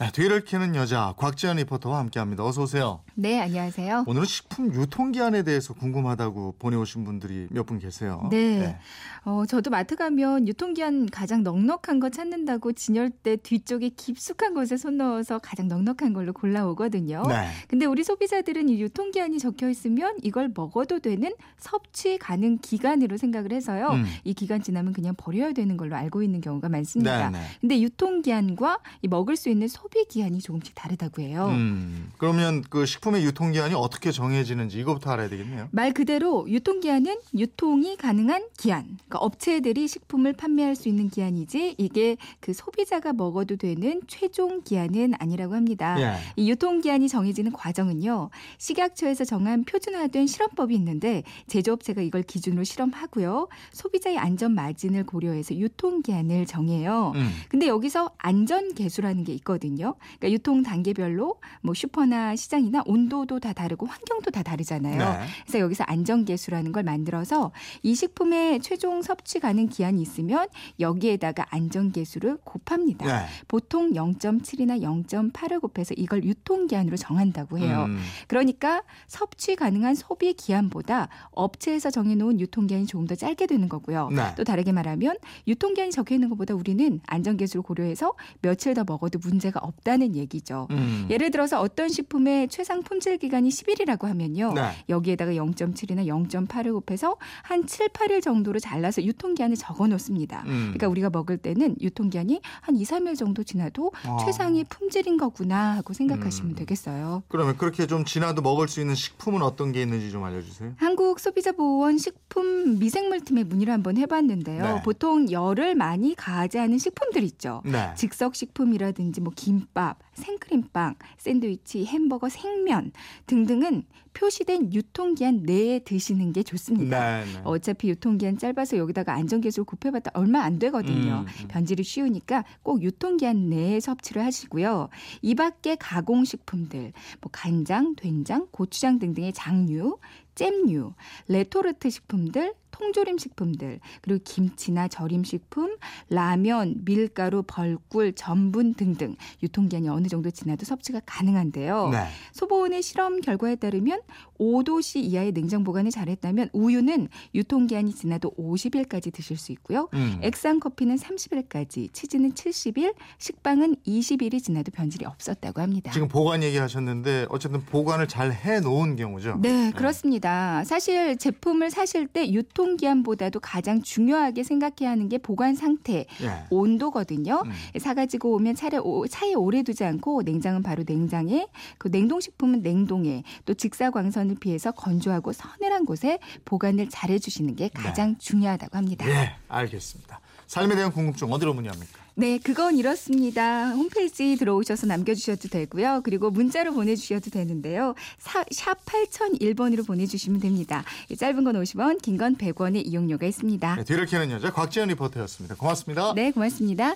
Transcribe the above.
네, 뒤를 캐는 여자 곽지연 리포터와 함께합니다. 어서 오세요. 네, 안녕하세요. 오늘은 식품 유통기한에 대해서 궁금하다고 보내오신 분들이 몇 분 계세요. 네. 어, 저도 마트 가면 유통기한 가장 넉넉한 거 찾는다고 진열대 뒤쪽에 깊숙한 곳에 손 넣어서 가장 넉넉한 걸로 골라오거든요. 네. 근데 우리 소비자들은 이 유통기한이 적혀 있으면 이걸 먹어도 되는 섭취 가능 기간으로 생각을 해서요. 음. 이 기간 지나면 그냥 버려야 되는 걸로 알고 있는 경우가 많습니다. 네, 네. 근데 유통기한과 이 먹을 수 있는 소비 기한이 조금씩 다르다고 해요. 음, 그러면 그 식품의 유통 기한이 어떻게 정해지는지 이것부터 알아야 되겠네요. 말 그대로 유통 기한은 유통이 가능한 기한. 그러니까 업체들이 식품을 판매할 수 있는 기한이지 이게 그 소비자가 먹어도 되는 최종 기한은 아니라고 합니다. 예. 이 유통 기한이 정해지는 과정은요. 식약처에서 정한 표준화된 실험법이 있는데 제조업체가 이걸 기준으로 실험하고요. 소비자의 안전 마진을 고려해서 유통 기한을 정해요. 음. 근데 여기서 안전 개수라는 게 있거든요. 그러니까 유통 단계별로 뭐 슈퍼나 시장이나 온도도 다 다르고 환경도 다 다르잖아요. 네. 그래서 여기서 안전 개수라는 걸 만들어서 이 식품의 최종 섭취 가능 기한이 있으면 여기에다가 안전 개수를 곱합니다. 네. 보통 0.7이나 0.8을 곱해서 이걸 유통 기한으로 정한다고 해요. 음. 그러니까 섭취 가능한 소비 기한보다 업체에서 정해놓은 유통 기한이 조금 더 짧게 되는 거고요. 네. 또 다르게 말하면 유통 기한이 적혀 있는 것보다 우리는 안전 개수를 고려해서 며칠 더 먹어도 문제가 없다는 얘기죠. 음. 예를 들어서 어떤 식품의 최상 품질 기간이 10일이라고 하면요. 네. 여기에다가 0.7이나 0.8을 곱해서 한 7, 8일 정도로 잘라서 유통기한을 적어 놓습니다. 음. 그러니까 우리가 먹을 때는 유통기한이 한 2, 3일 정도 지나도 아. 최상의 품질인 거구나 하고 생각하시면 음. 되겠어요. 그러면 그렇게 좀 지나도 먹을 수 있는 식품은 어떤 게 있는지 좀 알려주세요. 한국 소비자보호원 식품 미생물팀에 문의를 한번 해봤는데요. 네. 보통 열을 많이 가하지 않은 식품들 있죠. 네. 즉석식품이라든지 뭐 김 밥, 생크림빵, 샌드위치, 햄버거, 생면 등등은 표시된 유통기한 내에 드시는 게 좋습니다. 네, 네. 어차피 유통기한 짧아서 여기다가 안전계수를 곱해봤다 얼마 안 되거든요. 음, 음. 변질이 쉬우니까 꼭 유통기한 내에 섭취를 하시고요. 이 밖에 가공식품들, 뭐 간장, 된장, 고추장 등등의 장류, 잼류, 레토르트 식품들, 통조림 식품들, 그리고 김치나 절임 식품, 라면, 밀가루, 벌꿀, 전분 등등 유통기한이 어느 정도 지나도 섭취가 가능한데요. 네. 소보원의 실험 결과에 따르면 5도씨 이하의 냉장 보관을 잘했다면 우유는 유통기한이 지나도 50일까지 드실 수 있고요. 음. 액상 커피는 30일까지, 치즈는 70일, 식빵은 20일이 지나도 변질이 없었다고 합니다. 지금 보관 얘기하셨는데 어쨌든 보관을 잘 해놓은 경우죠. 네, 그렇습니다. 사실 제품을 사실 때 유통 기한보다도 가장 중요하게 생각해야 하는 게 보관 상태, 예. 온도거든요. 음. 사가지고 오면 차례, 오- 차에 오래 두지 않고 냉장은 바로 냉장에, 그 냉동식품은 냉동에, 또 직사광선을 피해서 건조하고 서늘한 곳에 보관을 잘 해주시는 게 가장 중요하다고 합니다. 예, 알겠습니다. 삶에 대한 궁금증 어디로 문의합니까? 네, 그건 이렇습니다. 홈페이지 들어오셔서 남겨주셔도 되고요. 그리고 문자로 보내주셔도 되는데요. 사, 샵 8001번으로 보내주시면 됩니다. 이 짧은 건 50원, 긴 건 100원의 이용료가 있습니다. 네, 뒤를 캐는 여자 곽지연 리포터였습니다. 고맙습니다. 네, 고맙습니다.